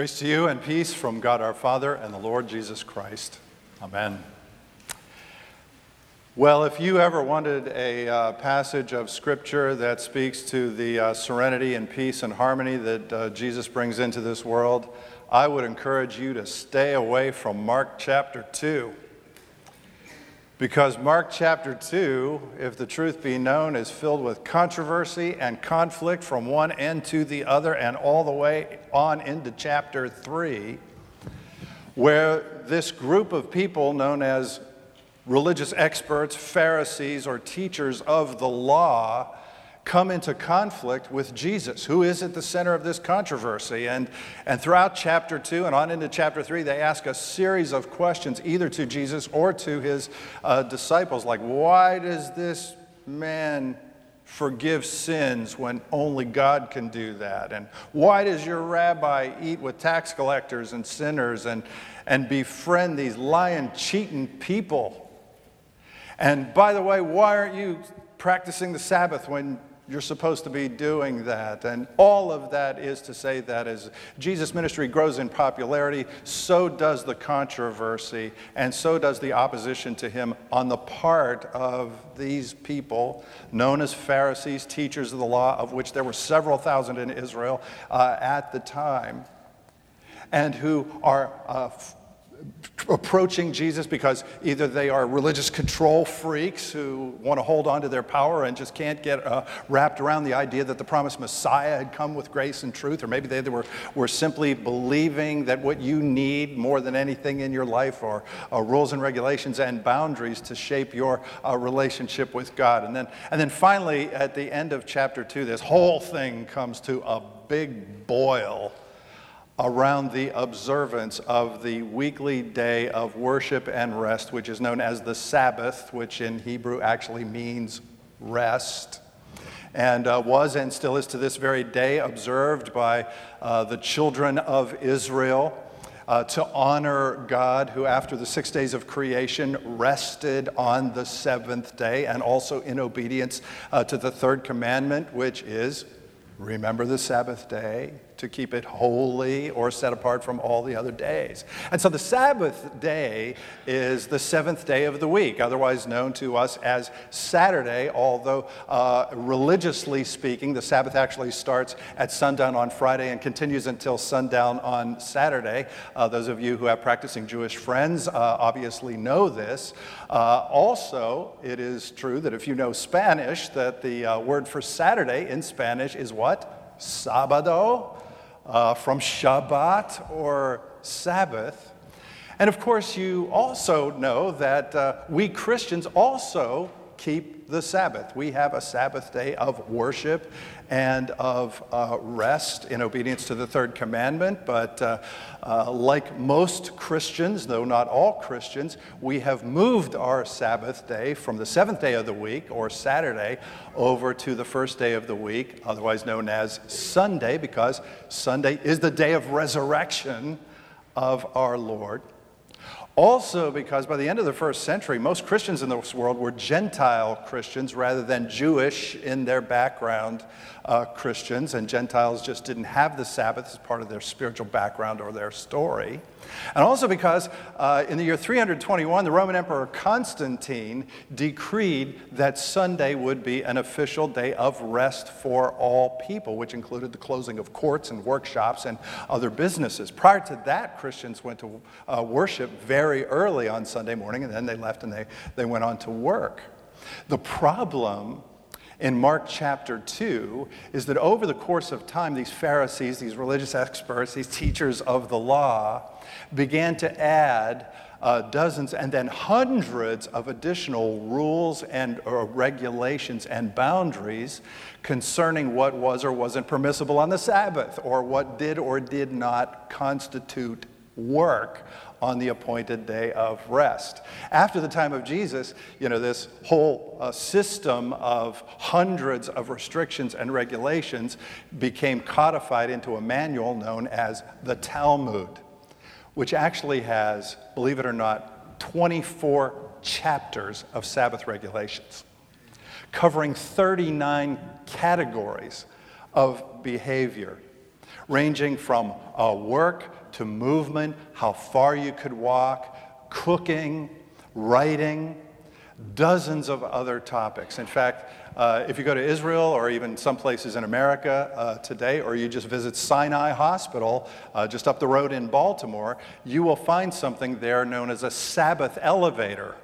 Grace to you and peace from God our Father and the Lord Jesus Christ. Amen. Well, if you ever wanted a uh, passage of Scripture that speaks to the uh, serenity and peace and harmony that uh, Jesus brings into this world, I would encourage you to stay away from Mark chapter 2. Because Mark chapter 2, if the truth be known, is filled with controversy and conflict from one end to the other and all the way on into chapter 3, where this group of people known as religious experts, Pharisees, or teachers of the law come into conflict with Jesus, who is at the center of this controversy. And, and throughout chapter 2 and on into chapter 3, they ask a series of questions, either to Jesus or to his uh, disciples, like, why does this man forgive sins when only God can do that? And why does your rabbi eat with tax collectors and sinners and, and befriend these lying, cheating people? And by the way, why aren't you practicing the Sabbath when you're supposed to be doing that. And all of that is to say that as Jesus' ministry grows in popularity, so does the controversy, and so does the opposition to him on the part of these people known as Pharisees, teachers of the law, of which there were several thousand in Israel uh, at the time, and who are. Uh, approaching Jesus because either they are religious control freaks who want to hold on to their power and just can't get uh, wrapped around the idea that the promised Messiah had come with grace and truth, or maybe they were, were simply believing that what you need more than anything in your life are uh, rules and regulations and boundaries to shape your uh, relationship with God. And then, and then finally, at the end of chapter two, this whole thing comes to a big boil around the observance of the weekly day of worship and rest, which is known as the Sabbath, which in Hebrew actually means rest, and uh, was and still is to this very day observed by uh, the children of Israel. Uh, to honor God, who after the six days of creation rested on the seventh day, and also in obedience uh, to the third commandment, which is remember the Sabbath day to keep it holy or set apart from all the other days. And so the Sabbath day is the seventh day of the week, otherwise known to us as Saturday, although uh, religiously speaking, the Sabbath actually starts at sundown on Friday and continues until sundown on Saturday. Uh, those of you who have practicing Jewish friends uh, obviously know this. Uh, also, it is true that if you know Spanish, that the uh, word for Saturday in Spanish is what? Sábado uh, from Shabbat or Sabbath. And of course, you also know that uh, we Christians also keep the Sabbath. We have a Sabbath day of worship and of uh, rest in obedience to the third commandment. But uh, uh, like most Christians, though not all Christians, we have moved our Sabbath day from the seventh day of the week, or Saturday, over to the first day of the week, otherwise known as Sunday, because Sunday is the day of resurrection of our Lord. Also, because by the end of the first century, most Christians in this world were Gentile Christians rather than Jewish in their background uh, Christians, and Gentiles just didn't have the Sabbath as part of their spiritual background or their story. And also because uh, in the year 321, the Roman Emperor Constantine decreed that Sunday would be an official day of rest for all people, which included the closing of courts and workshops and other businesses. Prior to that, Christians went to uh, worship very early on Sunday morning, and then they left and they, they went on to work. The problem in Mark chapter 2 is that over the course of time, these Pharisees, these religious experts, these teachers of the law began to add uh, dozens and then hundreds of additional rules and uh, regulations and boundaries concerning what was or wasn't permissible on the Sabbath or what did or did not constitute work on the appointed day of rest. After the time of Jesus, you know, this whole uh, system of hundreds of restrictions and regulations became codified into a manual known as the Talmud, which actually has, believe it or not, 24 chapters of Sabbath regulations, covering 39 categories of behavior ranging from uh, work to movement, how far you could walk, cooking, writing, dozens of other topics. In fact, uh, if you go to Israel or even some places in America uh, today, or you just visit Sinai Hospital uh, just up the road in Baltimore, you will find something there known as a Sabbath elevator.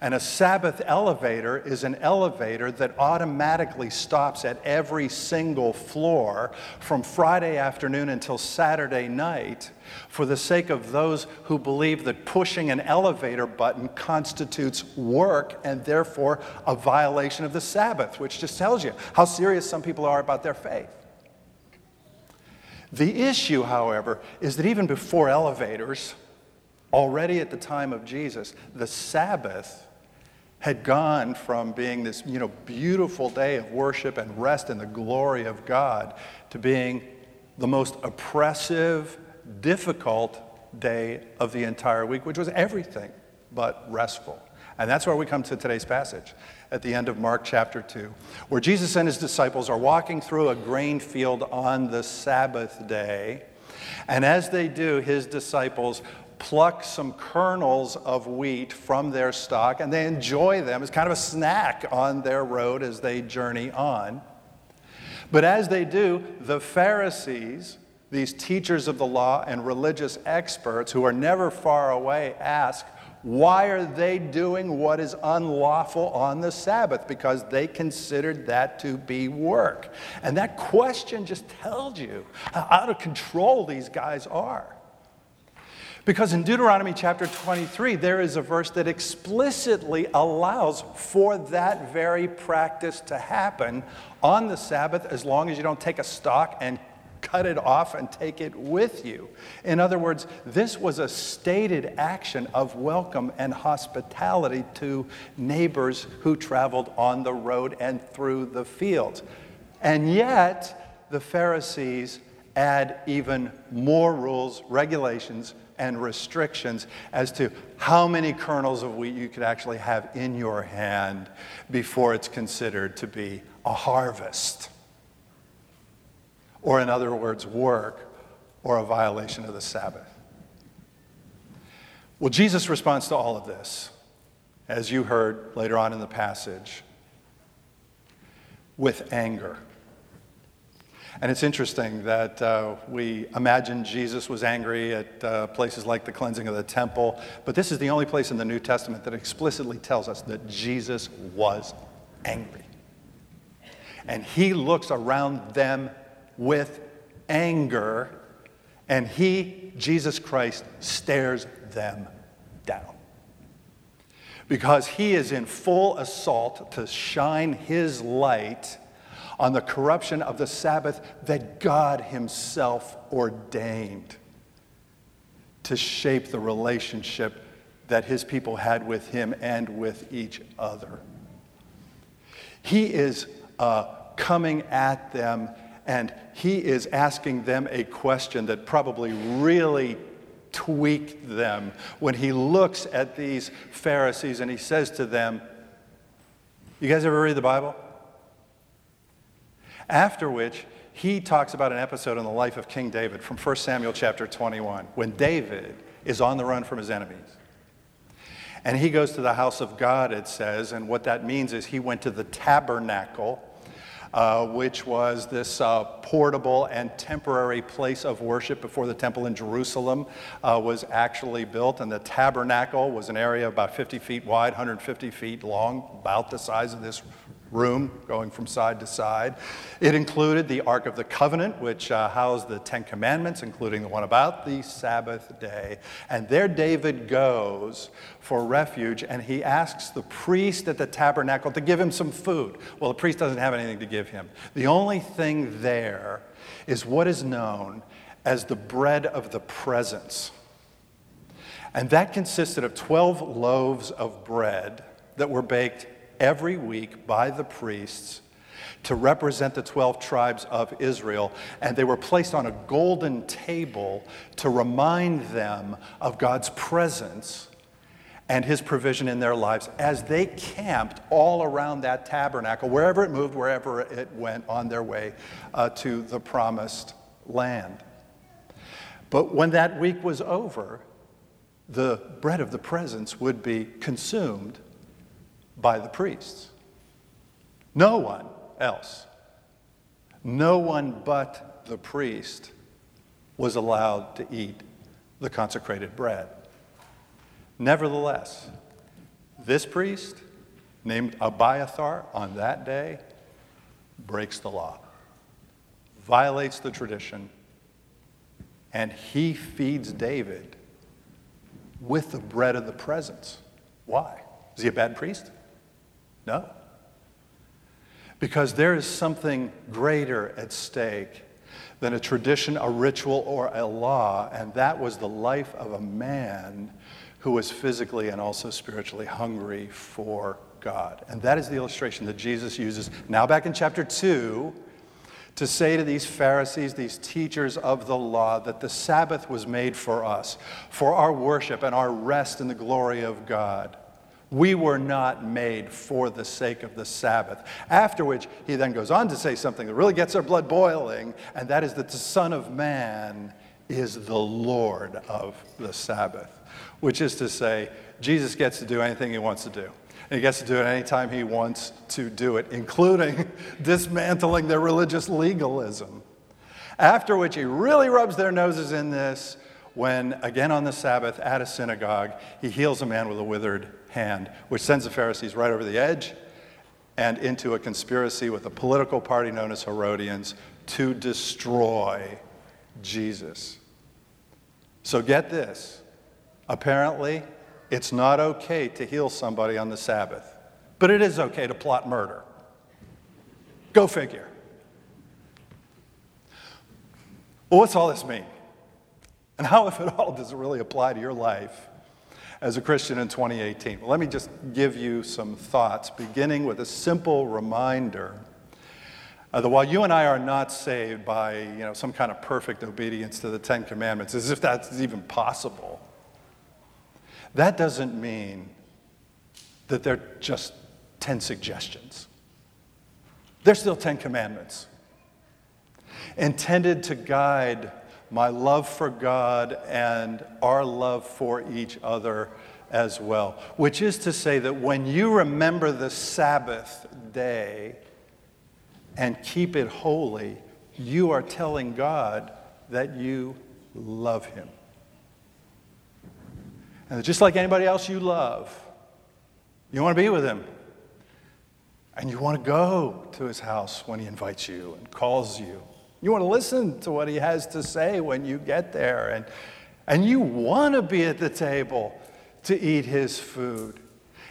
And a Sabbath elevator is an elevator that automatically stops at every single floor from Friday afternoon until Saturday night for the sake of those who believe that pushing an elevator button constitutes work and therefore a violation of the Sabbath, which just tells you how serious some people are about their faith. The issue, however, is that even before elevators, already at the time of Jesus, the Sabbath had gone from being this you know, beautiful day of worship and rest in the glory of God to being the most oppressive, difficult day of the entire week, which was everything but restful. And that's where we come to today's passage at the end of Mark chapter 2, where Jesus and his disciples are walking through a grain field on the Sabbath day. And as they do, his disciples pluck some kernels of wheat from their stock and they enjoy them as kind of a snack on their road as they journey on. But as they do, the Pharisees, these teachers of the law and religious experts who are never far away, ask, why are they doing what is unlawful on the Sabbath? Because they considered that to be work. And that question just tells you how out of control these guys are. Because in Deuteronomy chapter 23, there is a verse that explicitly allows for that very practice to happen on the Sabbath as long as you don't take a stock and cut it off and take it with you. In other words, this was a stated action of welcome and hospitality to neighbors who traveled on the road and through the fields. And yet, the Pharisees add even more rules, regulations, and restrictions as to how many kernels of wheat you could actually have in your hand before it's considered to be a harvest. Or, in other words, work or a violation of the Sabbath. Well, Jesus responds to all of this, as you heard later on in the passage, with anger. And it's interesting that uh, we imagine Jesus was angry at uh, places like the cleansing of the temple, but this is the only place in the New Testament that explicitly tells us that Jesus was angry. And he looks around them with anger, and he, Jesus Christ, stares them down. Because he is in full assault to shine his light on the corruption of the Sabbath that God Himself ordained to shape the relationship that His people had with Him and with each other. He is uh, coming at them and He is asking them a question that probably really tweaked them when He looks at these Pharisees and He says to them, You guys ever read the Bible? After which, he talks about an episode in the life of King David from 1 Samuel chapter 21, when David is on the run from his enemies. And he goes to the house of God, it says, and what that means is he went to the tabernacle, uh, which was this uh, portable and temporary place of worship before the temple in Jerusalem uh, was actually built. And the tabernacle was an area about 50 feet wide, 150 feet long, about the size of this room going from side to side. It included the Ark of the Covenant, which uh, housed the Ten Commandments, including the one about the Sabbath day. And there David goes for refuge, and he asks the priest at the tabernacle to give him some food. Well, the priest doesn't have anything to give him. The only thing there is what is known as the bread of the presence. And that consisted of 12 loaves of bread that were baked every week by the priests to represent the 12 tribes of Israel, and they were placed on a golden table to remind them of God's presence and his provision in their lives as they camped all around that tabernacle, wherever it moved, wherever it went on their way uh, to the promised land. But when that week was over, the bread of the presence would be consumed by the priests. No one else, no one but the priest was allowed to eat the consecrated bread. Nevertheless, this priest, named Abiathar, on that day, breaks the law, violates the tradition, and he feeds David with the bread of the presence. Why? Is he a bad priest? No. Because there is something greater at stake than a tradition, a ritual, or a law, and that was the life of a man who was physically and also spiritually hungry for God. And that is the illustration that Jesus uses now back in chapter 2 to say to these Pharisees, these teachers of the law, that the Sabbath was made for us, for our worship and our rest in the glory of God. We were not made for the sake of the Sabbath. After which, he then goes on to say something that really gets our blood boiling, and that is that the Son of Man is the Lord of the Sabbath which is to say, Jesus gets to do anything he wants to do. And he gets to do it anytime he wants to do it, including dismantling their religious legalism. After which he really rubs their noses in this when, again on the Sabbath at a synagogue, he heals a man with a withered hand, which sends the Pharisees right over the edge and into a conspiracy with a political party known as Herodians to destroy Jesus. So get this Apparently, it's not okay to heal somebody on the Sabbath, but it is okay to plot murder. Go figure. Well, what's all this mean? And how, if at all, does it really apply to your life as a Christian in 2018? Well, let me just give you some thoughts, beginning with a simple reminder uh, that while you and I are not saved by you know, some kind of perfect obedience to the Ten Commandments, as if that's even possible, that doesn't mean that they're just 10 suggestions. They're still 10 commandments intended to guide my love for God and our love for each other as well. Which is to say that when you remember the Sabbath day and keep it holy, you are telling God that you love Him. And just like anybody else you love, you want to be with him. And you want to go to his house when he invites you and calls you. You want to listen to what he has to say when you get there. And, and you want to be at the table to eat his food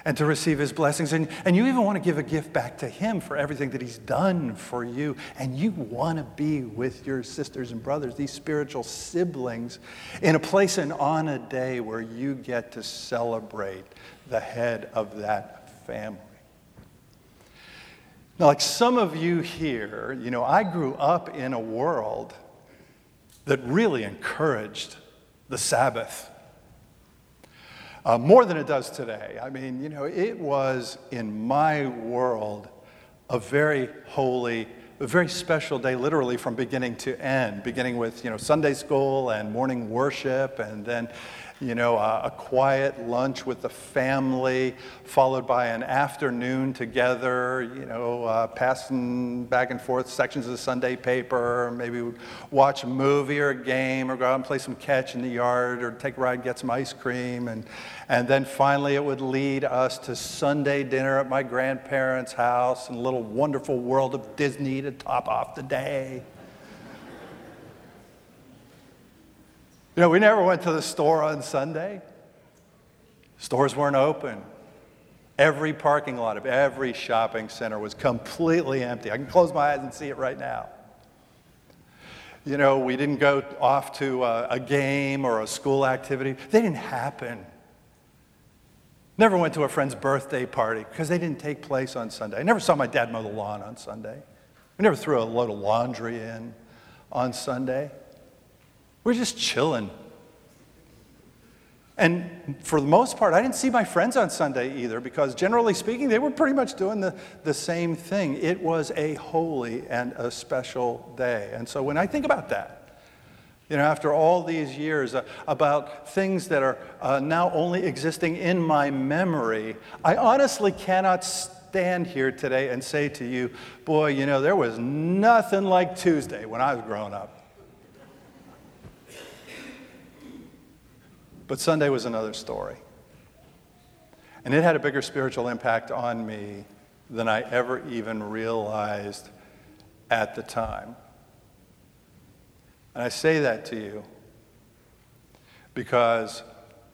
and to receive his blessings. And, and you even want to give a gift back to him for everything that he's done for you. And you want to be with your sisters and brothers, these spiritual siblings, in a place and on a day where you get to celebrate the head of that family. Now, like some of you here, you know, I grew up in a world that really encouraged the Sabbath uh, more than it does today. I mean, you know, it was in my world a very holy, a very special day, literally from beginning to end, beginning with, you know, Sunday school and morning worship, and then, you know, a, a, quiet lunch with the family, followed by an afternoon together, you know, uh, passing back and forth sections of the Sunday paper, maybe watch a movie or a game, or go out and play some catch in the yard, or take a ride, get some ice cream. And, and then finally, it would lead us to Sunday dinner at my grandparents' house and a little wonderful world of Disney to top off the day. You know, we never went to the store on Sunday. Stores weren't open. Every parking lot of every shopping center was completely empty. I can close my eyes and see it right now. You know, we didn't go off to a, a game or a school activity, they didn't happen. Never went to a friend's birthday party because they didn't take place on Sunday. I never saw my dad mow the lawn on Sunday. We never threw a load of laundry in on Sunday. We're just chilling. And for the most part, I didn't see my friends on Sunday either because, generally speaking, they were pretty much doing the, the same thing. It was a holy and a special day. And so when I think about that, You know, after all these years, uh, about things that are uh, now only existing in my memory, I honestly cannot stand here today and say to you, boy, you know, there was nothing like Tuesday when I was growing up. But Sunday was another story. And it had a bigger spiritual impact on me than I ever even realized at the time. And I say that to you because,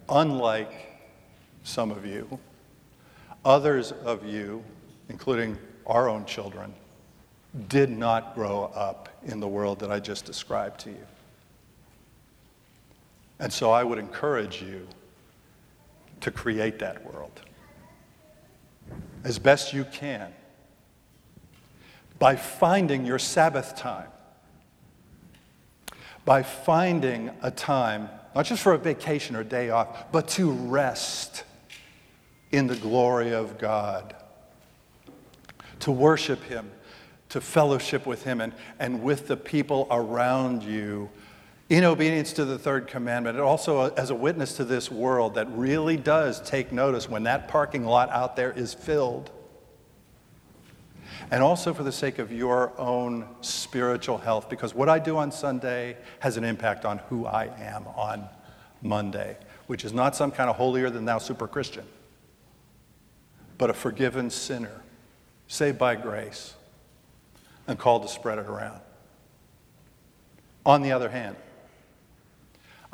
unlike some of you, others of you, including our own children, did not grow up in the world that I just described to you. And so I would encourage you to create that world as best you can by finding your Sabbath time, by finding a time, not just for a vacation or day off, but to rest in the glory of God, to worship Him, to fellowship with Him and, and with the people around you in obedience to the third commandment, and also as a witness to this world that really does take notice when that parking lot out there is filled. And also for the sake of your own spiritual health, because what I do on Sunday has an impact on who I am on Monday, which is not some kind of holier than thou super Christian, but a forgiven sinner, saved by grace, and called to spread it around. On the other hand,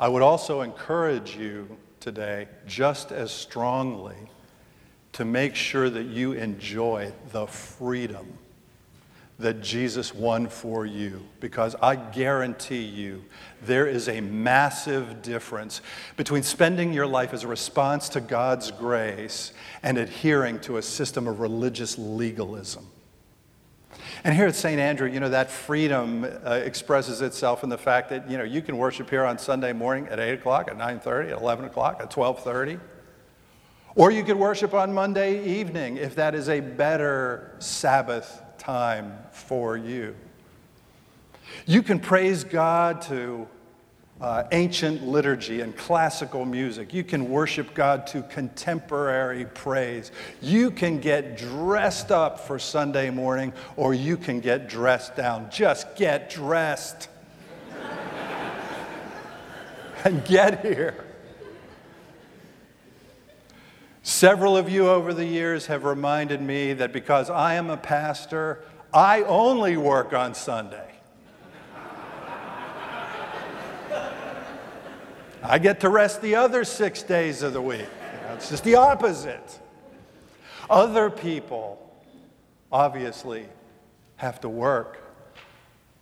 I would also encourage you today, just as strongly, to make sure that you enjoy the freedom that Jesus won for you. Because I guarantee you, there is a massive difference between spending your life as a response to God's grace and adhering to a system of religious legalism. And here at St. Andrew, you know, that freedom uh, expresses itself in the fact that, you know, you can worship here on Sunday morning at 8 o'clock, at 9.30, at 11 o'clock, at 12.30. Or you could worship on Monday evening if that is a better Sabbath time for you. You can praise God to uh, ancient liturgy and classical music. You can worship God to contemporary praise. You can get dressed up for Sunday morning or you can get dressed down. Just get dressed and get here. Several of you over the years have reminded me that because I am a pastor, I only work on Sunday. I get to rest the other six days of the week. It's just the opposite. Other people obviously have to work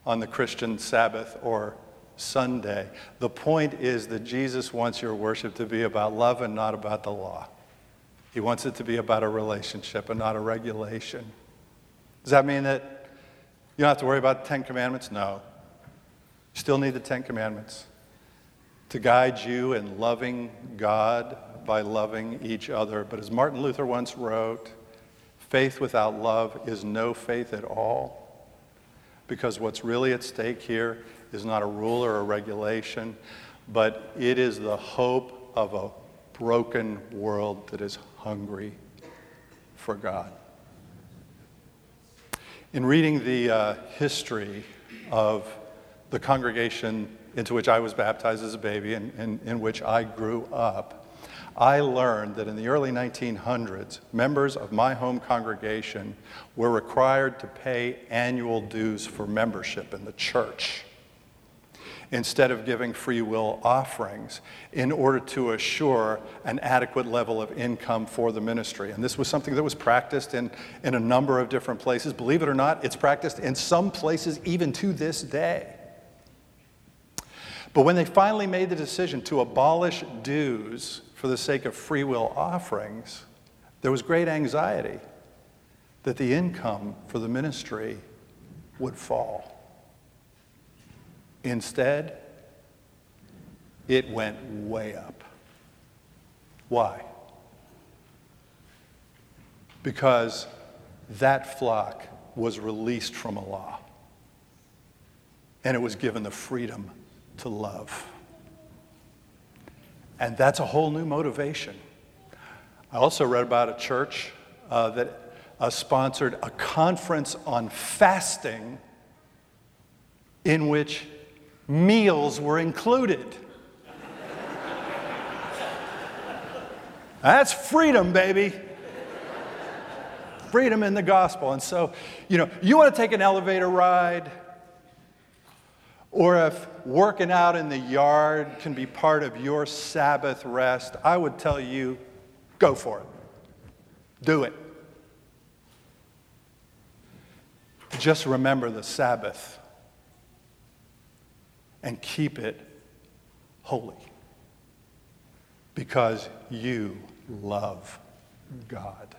on the Christian Sabbath or Sunday. The point is that Jesus wants your worship to be about love and not about the law. He wants it to be about a relationship and not a regulation. Does that mean that you don't have to worry about the Ten Commandments? No. You still need the Ten Commandments to guide you in loving God by loving each other. But as Martin Luther once wrote, faith without love is no faith at all. Because what's really at stake here is not a rule or a regulation, but it is the hope of a broken world that is hungry for God. In reading the uh, history of the congregation into which I was baptized as a baby and, in which I grew up, I learned that in the early 1900s, members of my home congregation were required to pay annual dues for membership in the church instead of giving free will offerings in order to assure an adequate level of income for the ministry. And this was something that was practiced in, in a number of different places. Believe it or not, it's practiced in some places even to this day. But when they finally made the decision to abolish dues for the sake of free will offerings, there was great anxiety that the income for the ministry would fall. Instead, it went way up. Why? Because that flock was released from a law and it was given the freedom to love. And that's a whole new motivation. I also read about a church uh, that uh, sponsored a conference on fasting in which meals were included. That's freedom, baby. Freedom in the gospel. And so, you know, you want to take an elevator ride, or if working out in the yard can be part of your Sabbath rest, I would tell you go for it. Do it. Just remember the Sabbath and keep it holy because you love God.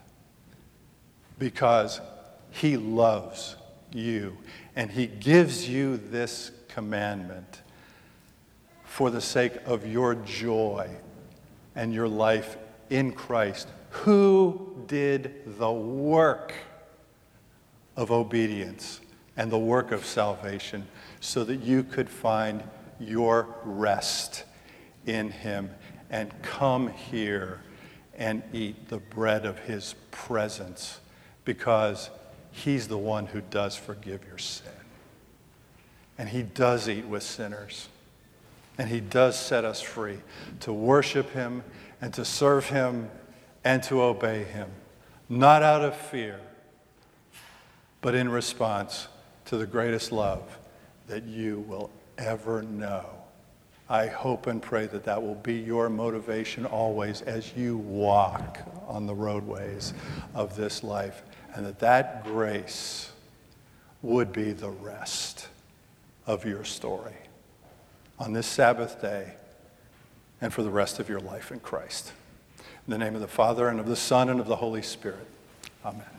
Because He loves you. And He gives you this commandment for the sake of your joy and your life in Christ, who did the work of obedience and the work of salvation so that you could find your rest in Him and come here and eat the bread of His presence? Because He's the one who does forgive your sin. And He does eat with sinners. And He does set us free to worship Him and to serve Him and to obey Him, not out of fear but in response to the greatest love that you will ever know. I hope and pray that that will be your motivation always as you walk on the roadways of this life, and that that grace would be the rest of your story on this Sabbath day and for the rest of your life in Christ. In the name of the Father, and of the Son, and of the Holy Spirit. Amen.